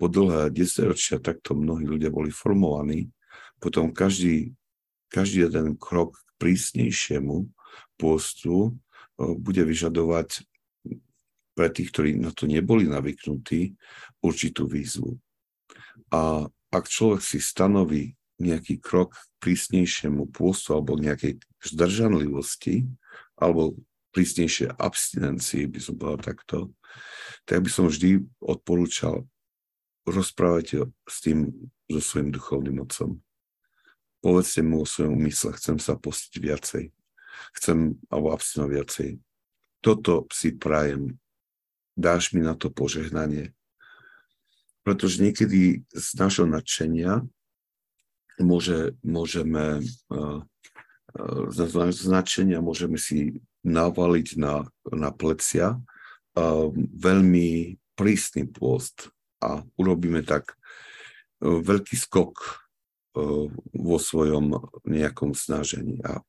po dlhé desaťročia takto mnohí ľudia boli formovaní, potom každý, každý jeden krok k prísnejšiemu pôstu bude vyžadovať pre tých, ktorí na to neboli navyknutí, určitú výzvu. A ak človek si stanoví nejaký krok k prísnejšiemu pôstu alebo nejakej zdržanlivosti, alebo prísnejšie abstinencii, by som povedal takto, tak by som vždy odporúčal rozprávajte s tým, so svojím duchovným otcom. Povedzte mu o svojom mysle, chcem sa postiť viacej. Chcem, alebo abstinovať viacej. Toto si prajem. Dáš mi na to požehnanie. Pretože niekedy z našho nadšenia môže, môžeme uh, uh, značenia môžeme si navaliť na, na plecia veľmi prísny pôst, a urobíme tak e, veľký skok e, vo svojom nejakom snažení. A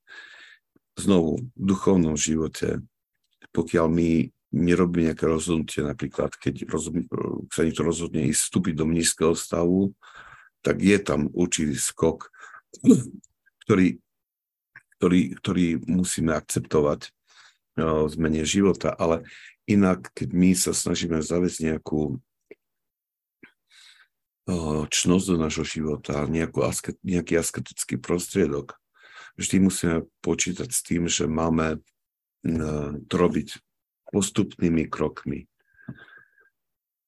znovu, v duchovnom živote, pokiaľ my nerobíme nejaké rozhodnutie, napríklad keď rozhodne, sa niekto rozhodne ísť vstúpiť do nízkeho stavu, tak je tam určitý skok, ktorý, ktorý, ktorý musíme akceptovať v zmene života, ale inak, keď my sa snažíme zaviesť nejakú čnosť do našho života, nejakú, nejaký asketický prostriedok, vždy musíme počítať s tým, že máme to robiť postupnými krokmi.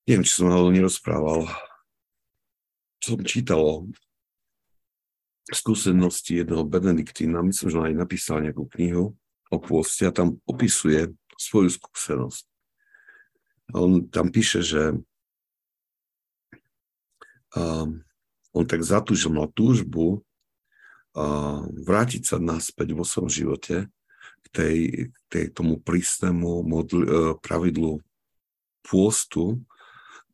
Neviem, či som ho nerozprával. Som čítal skúsenosti jedného Benediktína, myslím, že on aj napísal nejakú knihu o pôste a tam opisuje svoju skúsenosť. On tam píše, že um, on tak zatúžil na túžbu uh, vrátiť sa naspäť vo svojom živote k tej, tej tomu prísnemu modl, uh, pravidlu pôstu,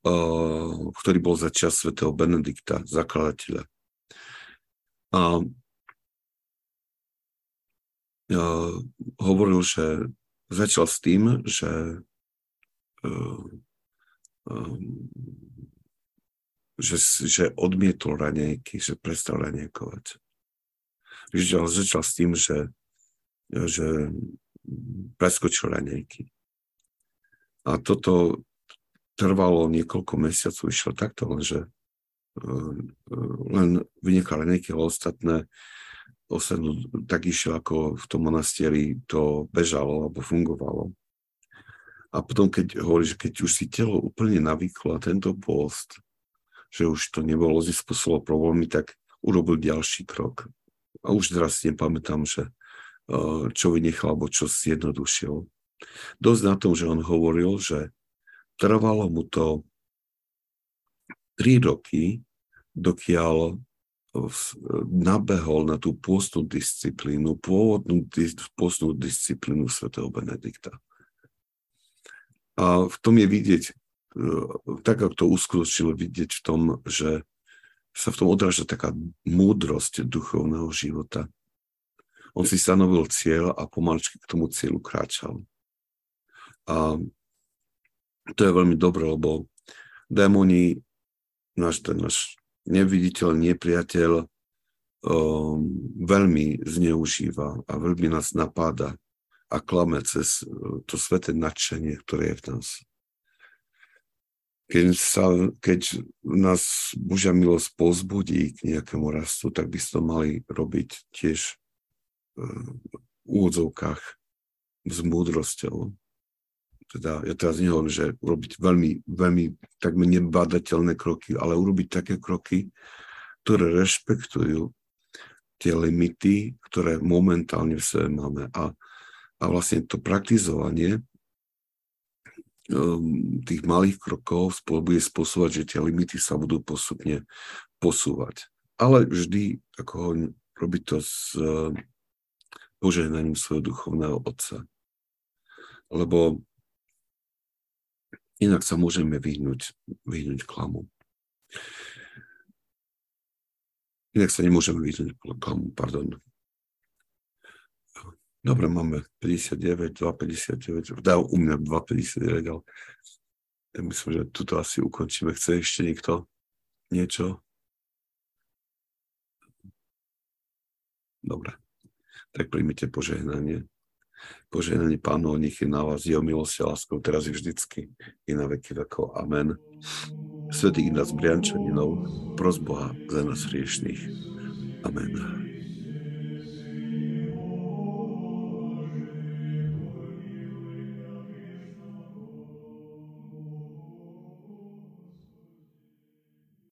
uh, ktorý bol za čas svätého Benedikta, zakladateľa. A uh, hovoril, že začal s tým, že uh, um, že, že odmietol ranejky, že prestal ranejkovať. Začal, začal s tým, že, že preskočil ranejky. A toto trvalo niekoľko mesiacov, išlo takto, lenže uh, len vynechal ranejky, ale ostatné ostatnú, tak išiel, ako v tom monastieri to bežalo alebo fungovalo. A potom, keď hovorí, že keď už si telo úplne navyklo a tento post, že už to nebolo spôsobilo problémy, tak urobil ďalší krok. A už teraz nepamätám, že eh, čo vynechal, alebo čo zjednodušil. Dosť na tom, že on hovoril, že trvalo mu to 3 roky, dokiaľ nabehol na tú pôstnu disciplínu, pôvodnú pôstnú disciplínu svätého Benedikta. A v tom je vidieť tak ako to uskutočnilo vidieť v tom, že sa v tom odráža taká múdrosť duchovného života. On si stanovil cieľ a pomaličky k tomu cieľu kráčal. A to je veľmi dobré, lebo démoni, náš, ten náš neviditeľný nepriateľ, um, veľmi zneužíva a veľmi nás napáda a klame cez to sveté nadšenie, ktoré je v nás keď, sa, keď nás Božia milosť pozbudí k nejakému rastu, tak by sme to mali robiť tiež v úvodzovkách s múdrosťou. Teda ja teraz nehovorím, že urobiť veľmi, veľmi takmer nebadateľné kroky, ale urobiť také kroky, ktoré rešpektujú tie limity, ktoré momentálne v sebe máme. A, a vlastne to praktizovanie Ehm, tých malých krokov bude spôsobovať, že tie limity sa budú postupne posúvať. Ale vždy, ako ho robiť to s ehm, požehnaním svojho duchovného otca. Lebo inak sa môžeme vyhnúť, vyhnúť klamu. Inak sa nemôžeme vyhnúť klamu, pardon. Dobre, máme 59, 2,59, dá u mňa 2,59, ale ja myslím, že tuto asi ukončíme. Chce ešte niekto niečo? Dobre, tak príjmite požehnanie. Požehnanie pánov, nech je na vás jeho milosť a láskou teraz i vždycky i na veky vekov. Amen. Svetý Ignác Briančaninov, pros Boha za nás hriešných. Amen.